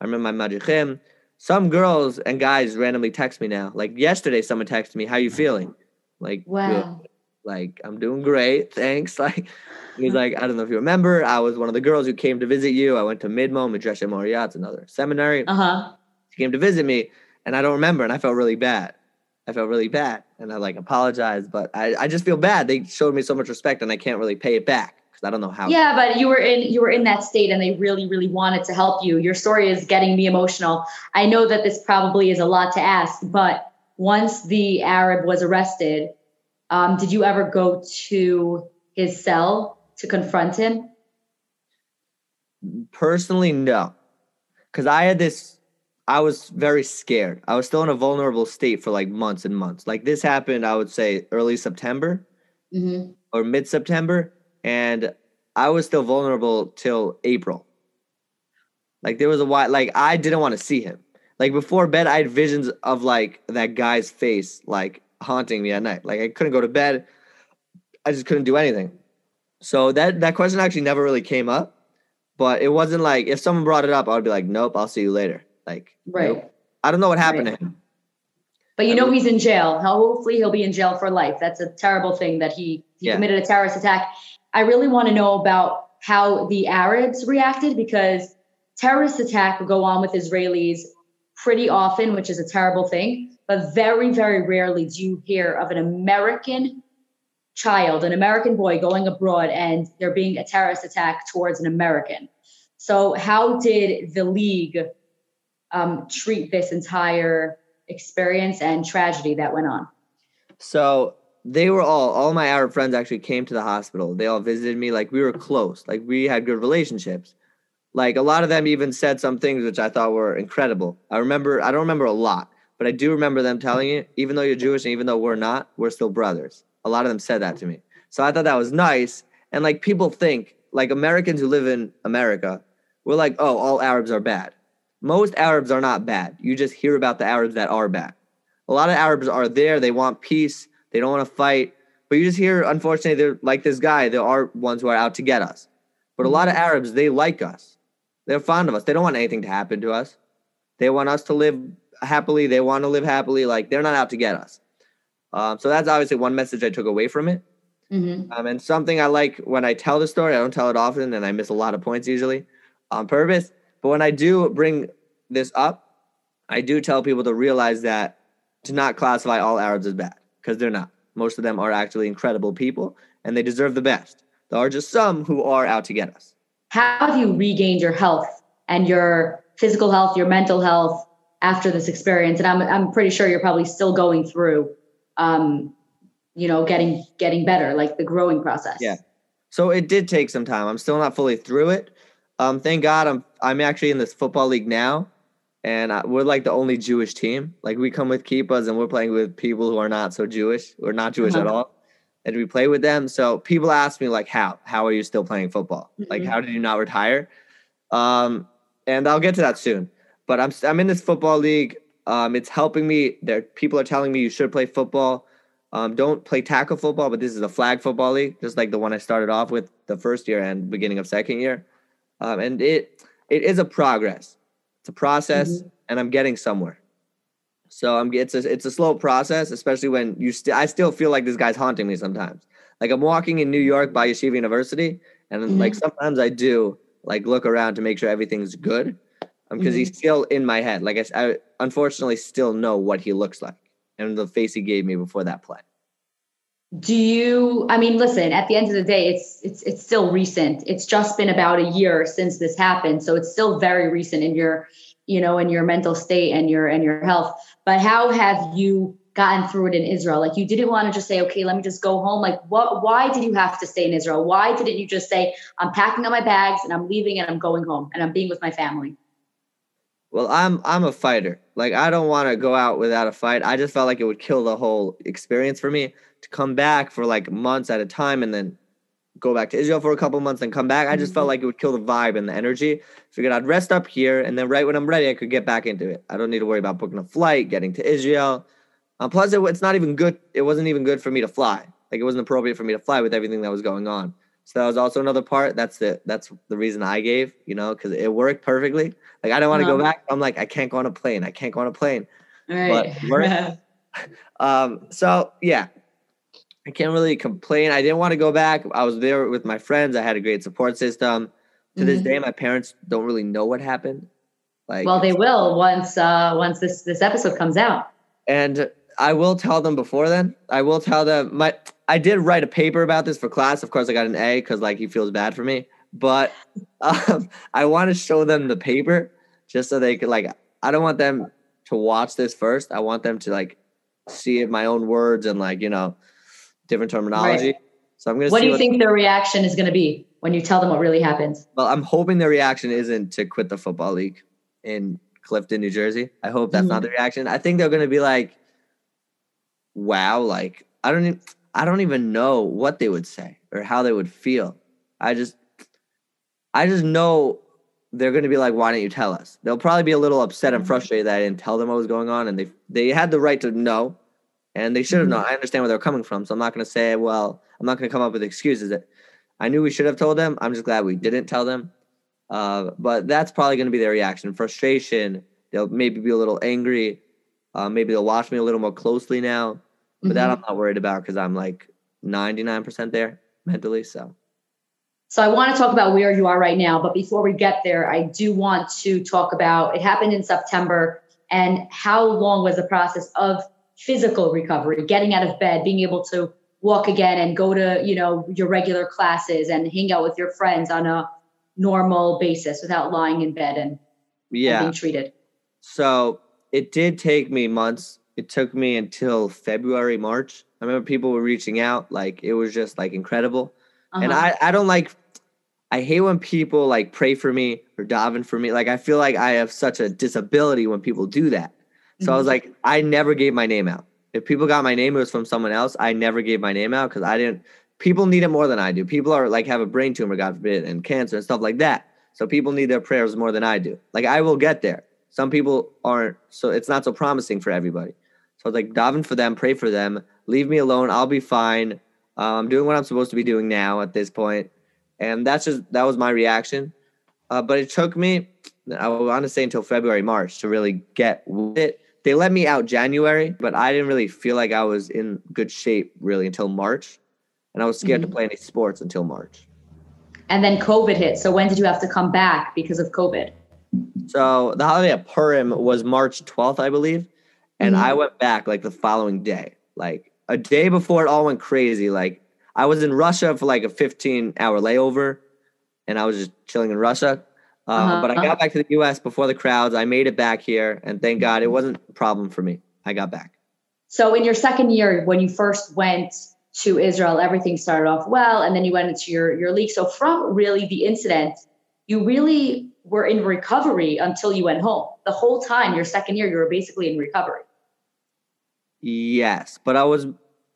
I remember my Madrichim. Some girls and guys randomly text me now. Like yesterday, someone texted me, How you feeling? Like, wow like i'm doing great thanks. Like he's like i don't know if you remember i was one of the girls who came to visit you. I went to midmo Midreshet Moriah, another seminary. Uh-huh. She came to visit me and i don't remember and i felt really bad. I felt really bad and i like apologized but i, I just feel bad. They showed me so much respect and i can't really pay it back because i don't know how yeah but you were in you were in that state and they really really wanted to help you. Your story is getting me emotional. I know that this probably is a lot to ask but once the arab was arrested um, did you ever go to his cell to confront him? Personally, no. Because I had this, I was very scared. I was still in a vulnerable state for like months and months. Like this happened, I would say early September mm-hmm. or mid September. And I was still vulnerable till April. Like there was a while, like I didn't want to see him. Like before bed, I had visions of like that guy's face, like haunting me at night. Like I couldn't go to bed. I just couldn't do anything. So that that question actually never really came up. But it wasn't like if someone brought it up, I would be like, Nope, I'll see you later. Like right. I don't know what happened right. to him. But you know he's in jail. Hopefully he'll be in jail for life. That's a terrible thing that he, he yeah. committed a terrorist attack. I really want to know about how the Arabs reacted because terrorist attack go on with Israelis pretty often, which is a terrible thing but very, very rarely do you hear of an American child, an American boy going abroad and there being a terrorist attack towards an American. So, how did the league um, treat this entire experience and tragedy that went on? So, they were all, all my Arab friends actually came to the hospital. They all visited me. Like, we were close, like, we had good relationships. Like, a lot of them even said some things which I thought were incredible. I remember, I don't remember a lot but I do remember them telling you, even though you're Jewish and even though we're not, we're still brothers. A lot of them said that to me. So I thought that was nice. And like people think, like Americans who live in America, we're like, oh, all Arabs are bad. Most Arabs are not bad. You just hear about the Arabs that are bad. A lot of Arabs are there. They want peace. They don't want to fight. But you just hear, unfortunately, they're like this guy. There are ones who are out to get us. But a lot of Arabs, they like us. They're fond of us. They don't want anything to happen to us. They want us to live happily. They want to live happily. Like they're not out to get us. Um, so that's obviously one message I took away from it. Mm-hmm. Um, and something I like when I tell the story, I don't tell it often, and I miss a lot of points usually on purpose. But when I do bring this up, I do tell people to realize that to not classify all Arabs as bad because they're not. Most of them are actually incredible people, and they deserve the best. There are just some who are out to get us. How have you regained your health and your physical health, your mental health, after this experience and i'm i'm pretty sure you're probably still going through um you know getting getting better like the growing process yeah so it did take some time i'm still not fully through it um thank god i'm i'm actually in this football league now and I, we're like the only Jewish team. Like we come with kippas, and we're playing with people who are not so Jewish or not Jewish uh-huh. at all, and we play with them. So people ask me like, "How? How are you still playing football? Mm-hmm. Like, how did you not retire?" Um, and I'll get to that soon. But I'm I'm in this football league. Um, it's helping me. There, people are telling me you should play football. Um, don't play tackle football, but this is a flag football league, just like the one I started off with the first year and beginning of second year. Um, and it it is a progress. It's a process, mm-hmm. and I'm getting somewhere. So I'm it's a it's a slow process, especially when you still I still feel like this guy's haunting me sometimes. Like I'm walking in New York by Yeshiva University, and mm-hmm. like sometimes I do like look around to make sure everything's good, because um, mm-hmm. he's still in my head. Like I, I unfortunately still know what he looks like and the face he gave me before that play. Do you I mean listen, at the end of the day it's it's it's still recent. It's just been about a year since this happened, so it's still very recent in your you know in your mental state and your and your health. But how have you gotten through it in Israel? Like you didn't want to just say, okay, let me just go home. Like what why did you have to stay in Israel? Why didn't you just say, I'm packing up my bags and I'm leaving and I'm going home and I'm being with my family? Well, I'm I'm a fighter. Like I don't want to go out without a fight. I just felt like it would kill the whole experience for me to come back for like months at a time and then go back to Israel for a couple months and come back. I just felt mm-hmm. like it would kill the vibe and the energy. Figured I'd rest up here and then right when I'm ready, I could get back into it. I don't need to worry about booking a flight, getting to Israel. Um, plus, it, it's not even good. It wasn't even good for me to fly. Like it wasn't appropriate for me to fly with everything that was going on. So that was also another part. That's the that's the reason I gave, you know, because it worked perfectly. Like I don't want to uh-huh. go back. I'm like I can't go on a plane. I can't go on a plane. Right. But um. So yeah, I can't really complain. I didn't want to go back. I was there with my friends. I had a great support system. To mm-hmm. this day, my parents don't really know what happened. Like, well, they will once uh once this this episode comes out. And I will tell them before then. I will tell them my I did write a paper about this for class. Of course, I got an A because like he feels bad for me. But um, I want to show them the paper just so they could like. I don't want them to watch this first. I want them to like see it my own words and like you know different terminology. Right. So I'm gonna. What do you what, think their reaction is gonna be when you tell them what really happens? Well, I'm hoping their reaction isn't to quit the football league in Clifton, New Jersey. I hope that's mm-hmm. not the reaction. I think they're gonna be like, "Wow!" Like I don't. Even, I don't even know what they would say or how they would feel. I just I just know they're going to be like, "Why didn't you tell us?" They'll probably be a little upset and mm-hmm. frustrated that I didn't tell them what was going on, and they they had the right to know, and they should have known. Mm-hmm. I understand where they're coming from, so I'm not going to say, "Well, I'm not going to come up with excuses." That I knew we should have told them. I'm just glad we didn't tell them. Uh, but that's probably going to be their reaction: frustration. They'll maybe be a little angry. Uh, maybe they'll watch me a little more closely now. But mm-hmm. that I'm not worried about because I'm like 99% there mentally. So. So I want to talk about where you are right now, but before we get there, I do want to talk about it happened in September and how long was the process of physical recovery, getting out of bed, being able to walk again and go to, you know, your regular classes and hang out with your friends on a normal basis without lying in bed and, yeah. and being treated. So it did take me months it took me until February, March. I remember people were reaching out, like it was just like incredible. Uh-huh. And I, I don't like I hate when people like pray for me or daven for me. Like I feel like I have such a disability when people do that. So mm-hmm. I was mm-hmm. like, I never gave my name out. If people got my name, it was from someone else. I never gave my name out because I didn't. People need it more than I do. People are like have a brain tumor, God forbid, and cancer and stuff like that. So people need their prayers more than I do. Like I will get there. Some people aren't. So it's not so promising for everybody. So I was like, daven for them, pray for them, leave me alone. I'll be fine. Uh, I'm doing what I'm supposed to be doing now at this point. And that's just, that was my reaction. Uh, but it took me, I want to say until February, March to really get with it. They let me out January, but I didn't really feel like I was in good shape really until March. And I was scared mm-hmm. to play any sports until March. And then COVID hit. So when did you have to come back because of COVID? So the holiday at Purim was March 12th, I believe. And mm-hmm. I went back like the following day, like a day before it all went crazy. Like I was in Russia for like a 15 hour layover and I was just chilling in Russia. Uh, uh-huh. But I got uh-huh. back to the US before the crowds. I made it back here and thank God it wasn't a problem for me. I got back. So in your second year, when you first went to Israel, everything started off well, and then you went into your, your league. So from really the incident, you really were in recovery until you went home. The whole time, your second year, you were basically in recovery. Yes, but I was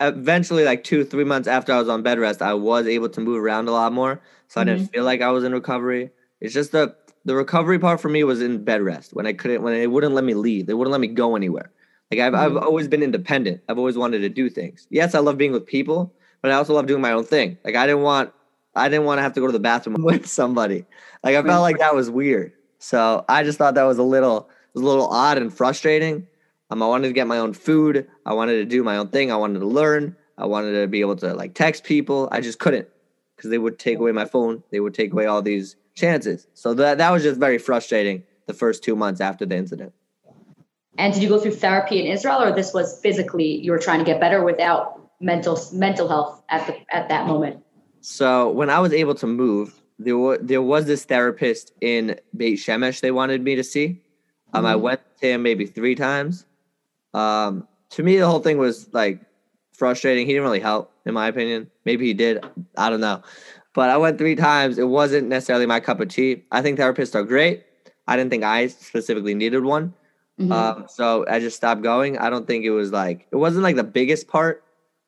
eventually like two, three months after I was on bed rest, I was able to move around a lot more. So I didn't Mm-hmm. feel like I was in recovery. It's just the the recovery part for me was in bed rest when I couldn't when they wouldn't let me leave. They wouldn't let me go anywhere. Like I've I've Mhm. always been independent. I've always wanted to do things. Yes, I love being with people, but I also love doing my own thing. Like I didn't want I didn't want to have to go to the bathroom with somebody. Like I felt like that was weird. So I just thought that was a little it was a little odd and frustrating. Um, I wanted to get my own food. I wanted to do my own thing. I wanted to learn. I wanted to be able to like text people. I just couldn't because they would take away my phone. They would take away all these chances. So that that was just very frustrating the first two months after the incident. And did you go through therapy in Israel, or this was physically you were trying to get better without mental mental health at the at that moment? So when I was able to move, there was there was this therapist in Beit Shemesh they wanted me to see. Um, I Mhm. went to him maybe three times. Um, to me, the whole thing was like frustrating. He didn't really help, in my opinion. Maybe he did. I don't know. But I went three times. It wasn't necessarily my cup of tea. I think therapists are great. I didn't think I specifically needed one. Mhm. Um, so I just stopped going. I don't think it was like it wasn't like the biggest part,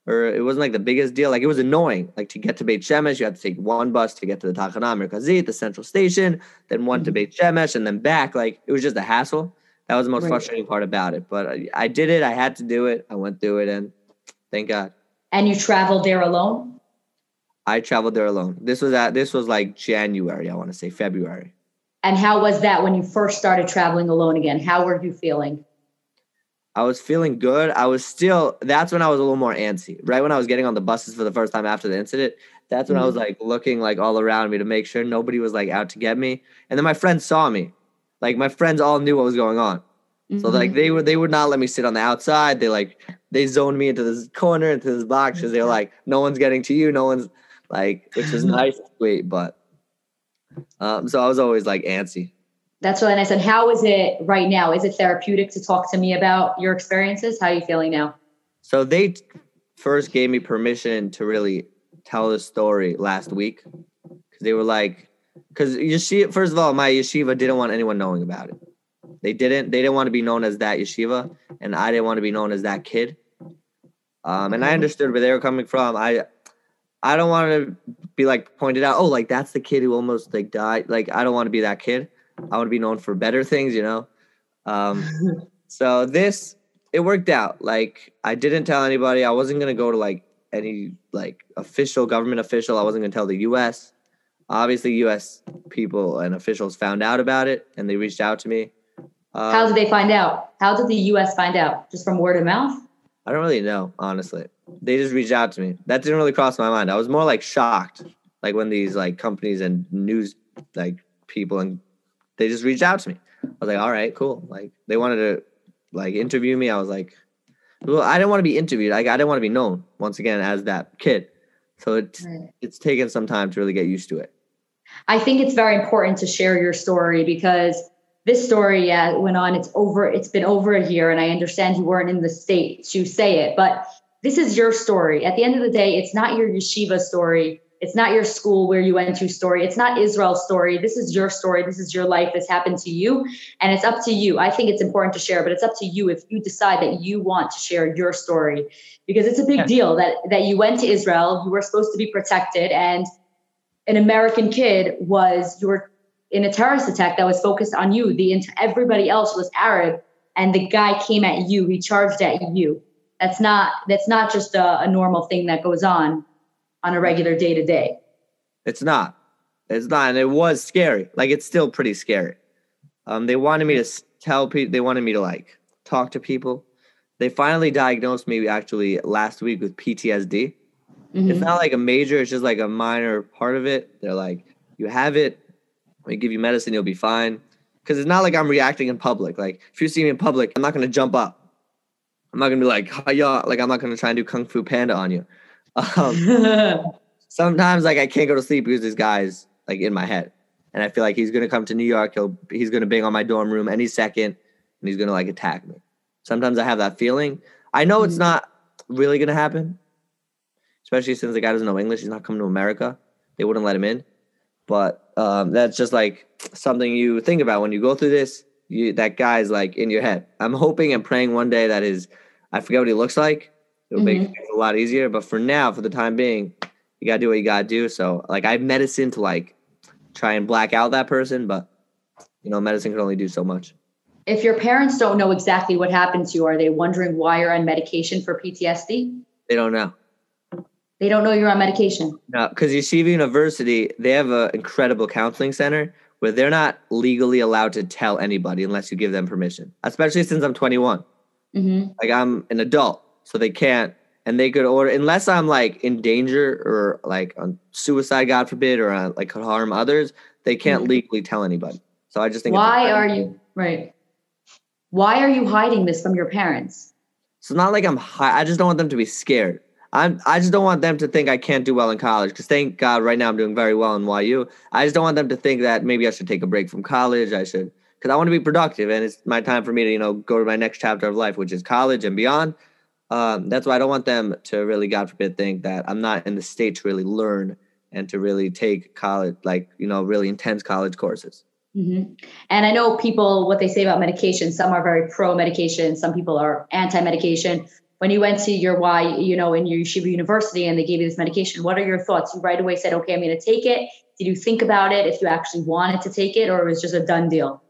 or it wasn't like the biggest deal. Like it was annoying. Like to get to Beit Shemesh, you had to take one bus to get to the Tachana Merkazit, the central station, then one to Mhm. Beit Shemesh, and then back. Like it was just a hassle. That was the most Right. frustrating part about it. But I, I did it. I had to do it. I went through it, and thank God. and you traveled there alone. I traveled there alone. This was at this was like January. I want to say February. And how was that when you first started traveling alone again? How were you feeling? I was feeling good. I was still, that's when I was a little more antsy. Right when I was getting on the buses for the first time after the incident, that's when I was mm-hmm. like looking like all around me to make sure nobody was like out to get me. And then my friends saw me. Like my friends all knew what was going on. So Mhm. like they were they would not let me sit on the outside. They like they zoned me into this corner, into this box because they're like, no one's getting to you, no one's like, which was nice, and sweet, but um, so I was always like antsy. That's really nice. And how is it right now? Is it therapeutic to talk to me about your experiences? How are you feeling now? So they t- first gave me permission to really tell the story last week because they were like, because yeshiva. First of all, my yeshiva didn't want anyone knowing about it. They didn't. They didn't want to be known as that yeshiva, and I didn't want to be known as that kid. Um, and I understood where they were coming from. I, I don't want to be like pointed out. Oh, like that's the kid who almost like died. Like I don't want to be that kid. I want to be known for better things, you know. Um, so this it worked out. Like I didn't tell anybody. I wasn't gonna go to like any like official government official. I wasn't gonna tell the U.S. Obviously, U.S. people and officials found out about it and they reached out to me. Um, How did they find out? How did the US find out? Just from word of mouth? I don't really know, honestly. They just reached out to me. That didn't really cross my mind. I was more like shocked, like when these like companies and news like people and they just reached out to me. I was like, all right, cool. Like they wanted to like interview me. I was like, well, I didn't want to be interviewed. Like I didn't want to be known once again as that kid. So it's it's taken some time to really get used to it. I think it's very important to share your story because this story yeah, went on. It's over. It's been over a year, and I understand you weren't in the state to say it, but this is your story. At the end of the day, it's not your yeshiva story. It's not your school where you went to story. It's not Israel's story. This is your story. This is your life. This happened to you, and it's up to you. I think it's important to share, but it's up to you if you decide that you want to share your story because it's a big Yeah. deal that that you went to Israel. You were supposed to be protected, and an American kid was you were in a terrorist attack that was focused on you. The everybody else was Arab, and the guy came at you. He charged at you. That's not that's not just a, a normal thing that goes on on a regular day to day. It's not. It's not, and it was scary. Like it's still pretty scary. Um, they wanted me to tell people. They wanted me to like talk to people. They finally diagnosed me actually last week with PTSD. It's not like a major. It's just like a minor part of it. They're like, you have it. We give you medicine, you'll be fine. Because it's not like I'm reacting in public. Like if you see me in public, I'm not gonna jump up. I'm not gonna be like, y'all, Like I'm not gonna try and do kung fu panda on you. Um, sometimes like I can't go to sleep because this guy's like in my head, and I feel like he's gonna come to New York. He'll he's gonna bang on my dorm room any second, and he's gonna like attack me. Sometimes I have that feeling. I know it's Mhm. not really gonna happen, especially since the guy doesn't know English. He's not coming to America. They wouldn't let him in. but um, that's just like something you think about when you go through this. You, that guy's like in your head. I'm hoping and praying one day that is, I forget what he looks like. It'll make Mhm. things a lot easier. But for now, for the time being, you gotta do what you gotta do. So like I have medicine to like try and black out that person, but you know, medicine can only do so much. If your parents don't know exactly what happened to you, are they wondering why you're on medication for PTSD? They don't know. They don't know you're on medication. No, because Yeshiva University, they have an incredible counseling center where they're not legally allowed to tell anybody unless you give them permission. Especially since I'm 21. hmm Like I'm an adult, so they can't. And they could order unless I'm like in danger or like on suicide, God forbid, or uh, like could harm others. They can't Mhm. legally tell anybody. So I just think. Why are you right? Why are you hiding this from your parents? So it's not like I'm. Hi- I just don't want them to be scared. I'm. I just don't want them to think I can't do well in college. Because thank God, right now I'm doing very well in YU. I just don't want them to think that maybe I should take a break from college. I should, because I want to be productive, and it's my time for me to you know go to my next chapter of life, which is college and beyond. Um, that's why I don't want them to really, God forbid, think that I'm not in the state to really learn and to really take college, like you know, really intense college courses. hmm And I know people what they say about medication. Some are very pro medication. Some people are anti medication. When you went to your Y, you know, in your Yeshiva University, and they gave you this medication, what are your thoughts? You right away said, "Okay, I'm going to take it." Did you think about it if you actually wanted to take it, or it was just a done deal?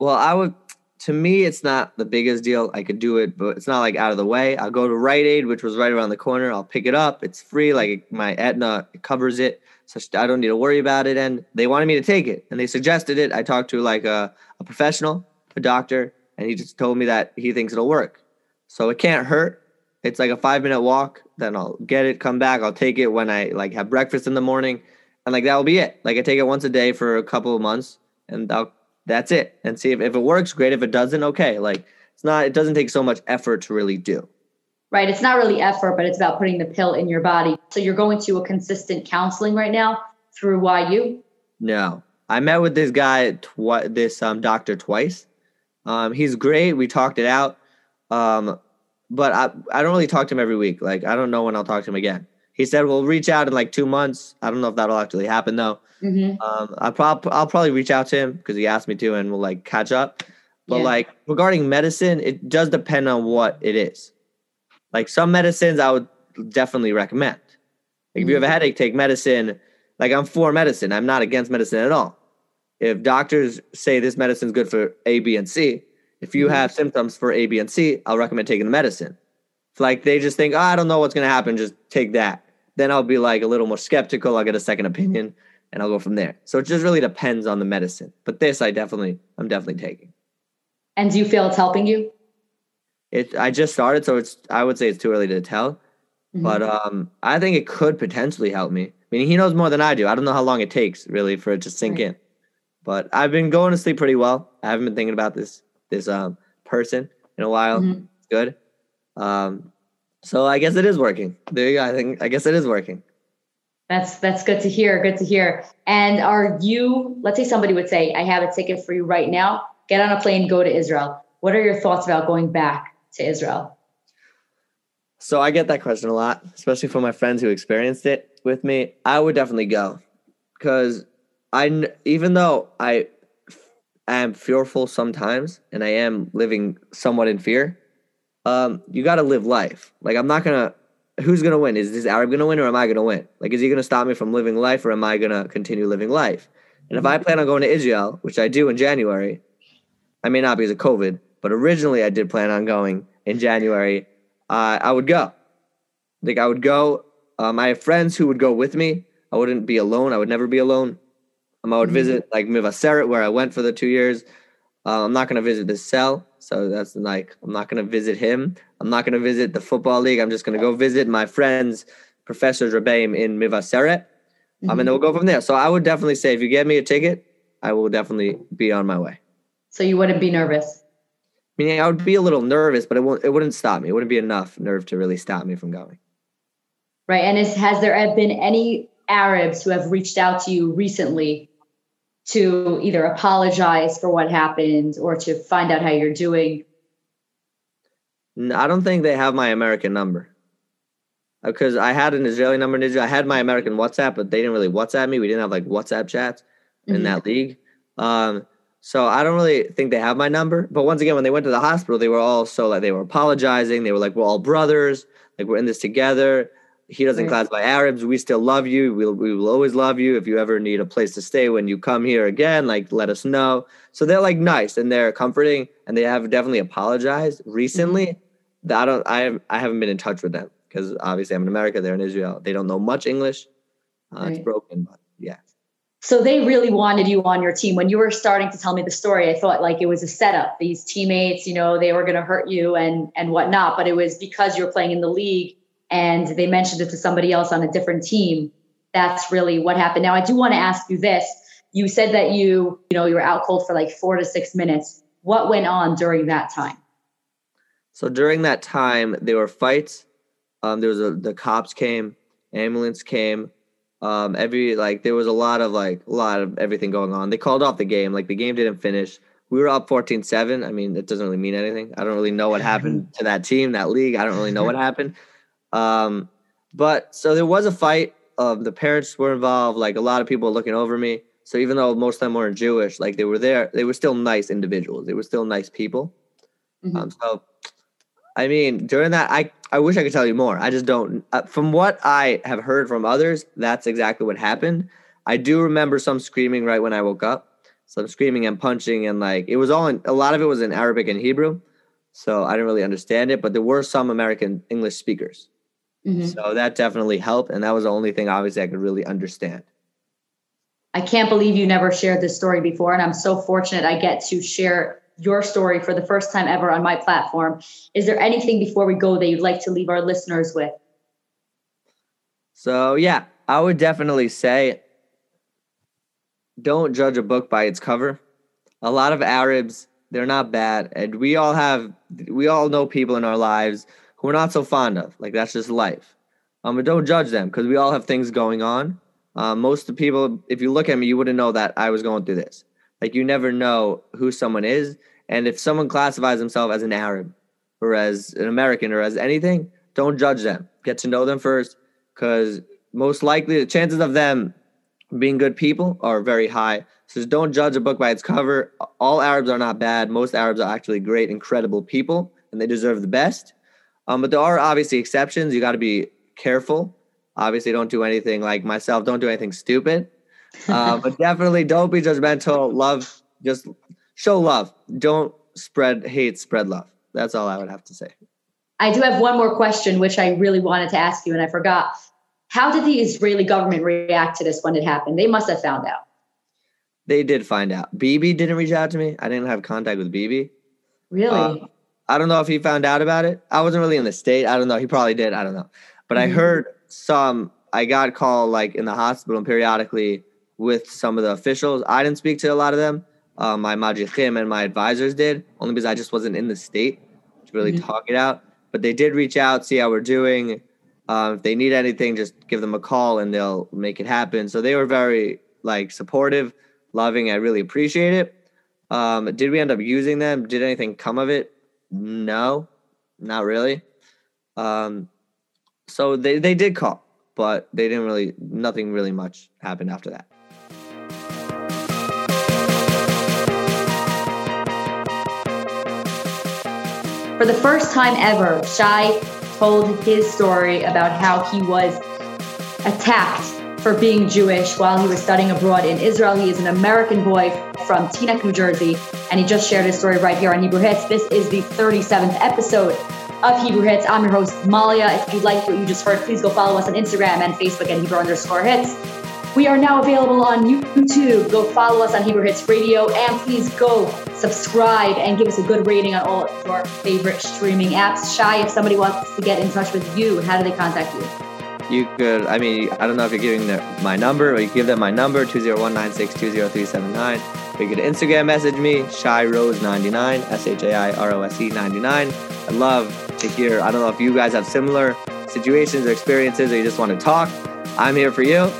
Well, I would. To me, it's not the biggest deal. I could do it, but it's not like out of the way. I'll go to Rite Aid, which was right around the corner. I'll pick it up. It's free. Like my Aetna covers it, so I don't need to worry about it. And they wanted me to take it, and they suggested it. I talked to like a, a professional, a doctor, and he just told me that he thinks it'll work. So it can't hurt. It's like a five minute walk. Then I'll get it, come back. I'll take it when I like have breakfast in the morning, and like that will be it. Like I take it once a day for a couple of months, and I'll that's it and see if, if it works great if it doesn't okay like it's not it doesn't take so much effort to really do Right. It's not really effort, but it's about putting the pill in your body. So you're going to a consistent counseling right now through YU. no i met with this guy twi- this um doctor twice um he's great we talked it out um but i i don't really talk to him every week like i don't know when i'll talk to him again he said we'll reach out in like two months i don't know if that'll actually happen though hmm Um, I prob- I'll probably reach out to him because he asked me to, and we'll like catch up. But Yeah. like regarding medicine, it does depend on what it is. Like some medicines, I would definitely recommend. Like if you have a headache, take medicine. Like I'm for medicine. I'm not against medicine at all. If doctors say this medicine is good for A, B, and C, if you Mhm. have symptoms for A, B, and C, I'll recommend taking the medicine. If like they just think, oh, I don't know what's gonna happen, just take that. Then I'll be like a little more skeptical. I'll get a second opinion and I'll go from there. So it just really depends on the medicine. But this I definitely I'm definitely taking. And do you feel it's helping you? It I just started, so it's I would say it's too early to tell. Mhm. But um I think it could potentially help me. I mean he knows more than I do. I don't know how long it takes really for it to sink Right. in. But I've been going to sleep pretty well. I haven't been thinking about this this um person in a while. Mhm. Good. Um so I guess it is working. There you go. I think I guess it is working. That's that's good to hear. Good to hear. And are you? Let's say somebody would say, "I have a ticket for you right now. Get on a plane, go to Israel." What are your thoughts about going back to Israel? So I get that question a lot, especially from my friends who experienced it with me. I would definitely go because I, even though I am fearful sometimes, and I am living somewhat in fear. Um, you got to live life. Like I'm not gonna. Who's gonna win? Is this Arab gonna win, or am I gonna win? Like, is he gonna stop me from living life, or am I gonna continue living life? And if I plan on going to Israel, which I do in January, I may not because of COVID, but originally I did plan on going in January. Uh, I would go. Like I would go. Um, I have friends who would go with me. I wouldn't be alone. I would never be alone. Um, I would Mhm. visit like Mevaseret, where I went for the two years. Uh, I'm not gonna visit the cell, so that's like I'm not gonna visit him. I'm not gonna visit the football league. I'm just gonna go visit my friends, Professor Rebbeim in Mevaseret. Um, and then we'll go from there. So I would definitely say if you get me a ticket, I will definitely be on my way. So you wouldn't be nervous. Meaning I would be a little nervous, but it won't. It wouldn't stop me. It wouldn't be enough nerve to really stop me from going. Right. And is, has there been any Arabs who have reached out to you recently to either apologize for what happened or to find out how you're doing? I don't think they have my American number. because I had an Israeli number in Israel. I had my American WhatsApp, but they didn't really WhatsApp me. We didn't have like WhatsApp chats in Mhm. that league. Um, so I don't really think they have my number. But once again, when they went to the hospital, they were all so like they were apologizing. They were like, "We're all brothers. Like we're in this together." He doesn't Right. classify Arabs. We still love you. We'll, we will always love you. If you ever need a place to stay when you come here again, like let us know. So they're like nice and they're comforting and they have definitely apologized recently. That I don't. I have, I haven't been in touch with them because obviously I'm in America. They're in Israel. They don't know much English. Uh, It's broken, but yeah. So they really wanted you on your team. When you were starting to tell me the story, I thought like it was a setup. These teammates, you know, they were going to hurt you and and whatnot. But it was because you're playing in the league, and they mentioned it to somebody else on a different team. That's really what happened. Now I do want to ask you this. You said that you, you know, you were out cold for like four to six minutes. What went on during that time? So during that time, there were fights. Um, there was a the cops came, ambulance came. Um, every like there was a lot of like a lot of everything going on. They called off the game. Like the game didn't finish. We were up 14-7. I mean, it doesn't really mean anything. I don't really know what happened to that team, that league. I don't really know what happened. Um, but so there was a fight. Um, the parents were involved. Like a lot of people looking over me. So even though most of them weren't Jewish, like they were there, they were still nice individuals. They were still nice people. Mhm. Um, so, I mean, during that, I I wish I could tell you more. I just don't. Uh, from what I have heard from others, that's exactly what happened. I do remember some screaming right when I woke up, some screaming and punching, and like it was all in. A lot of it was in Arabic and Hebrew, so I didn't really understand it. But there were some American English speakers, Mhm. so that definitely helped, and that was the only thing obviously I could really understand. I can't believe you never shared this story before, and I'm so fortunate I get to share your story for the first time ever on my platform. Is there anything before we go that you'd like to leave our listeners with? So yeah, I would definitely say don't judge a book by its cover. A lot of Arabs, they're not bad, and we all have we all know people in our lives who we're not so fond of. Like that's just life. Um, but don't judge them because we all have things going on. Um, most of the people, if you look at me, you wouldn't know that I was going through this. Like you never know who someone is, and if someone classifies themselves as an Arab or as an American or as anything, don't judge them. Get to know them first, because most likely the chances of them being good people are very high. So don't judge a book by its cover. All Arabs are not bad. Most Arabs are actually great, incredible people, and they deserve the best. Um, but there are obviously exceptions. You got to be careful. Obviously, don't do anything like myself. Don't do anything stupid. Uh, but definitely don't be judgmental. Love, just show love. Don't spread hate. Spread love. That's all I would have to say. I do have one more question, which I really wanted to ask you, and I forgot. How did the Israeli government react to this when it happened? They must have found out. They did find out. Bibi didn't reach out to me. I didn't have contact with Bibi. Really? Uh, I don't know if he found out about it. I wasn't really in the state. I don't know. He probably did. I don't know. But I Mhm. heard some. I got called like in the hospital and periodically with some of the officials. I didn't speak to a lot of them. Uh, my Madrichim and my advisors did, only because I just wasn't in the state to really Mhm. talk it out. But they did reach out, see how we're doing. Um, if they need anything, just give them a call and they'll make it happen. So they were very like supportive, loving. I really appreciate it. Um, did we end up using them? Did anything come of it? No, not really. Um, so they, they did call, but they didn't really, nothing really much happened after that. For the first time ever, Shai told his story about how he was attacked for being Jewish while he was studying abroad in Israel. He is an American boy from Teaneck, New Jersey, and he just shared his story right here on Hebrew Hits. This is the 37th episode of Hebrew Hits. I'm your host, Malya. If you liked what you just heard, please go follow us on Instagram and Facebook at Hebrew underscore hits. We are now available on YouTube. Go follow us on Hebrew Hits Radio and please go subscribe and give us a good rating on all of your favorite streaming apps. Shai, if somebody wants to get in touch with you, how do they contact you? You could, I mean, I don't know if you're giving my number or you give them my number, 201-9620379. Or you could Instagram message me, Shai Rose 99 S-H-A-I-R-O-S-E 99 I'd love to hear, I don't know if you guys have similar situations or experiences or you just want to talk. I'm here for you.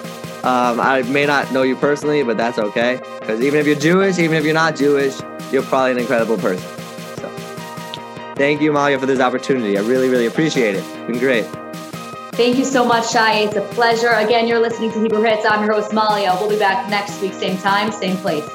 Um, I may not know you personally, but that's okay. Because even if you're Jewish, even if you're not Jewish, you're probably an incredible person. So thank you, Malya, for this opportunity. I really, really appreciate it. It's been great. Thank you so much, Shai. It's a pleasure. Again, you're listening to Hebrew Hits. I'm your host, Malya. We'll be back next week, same time, same place.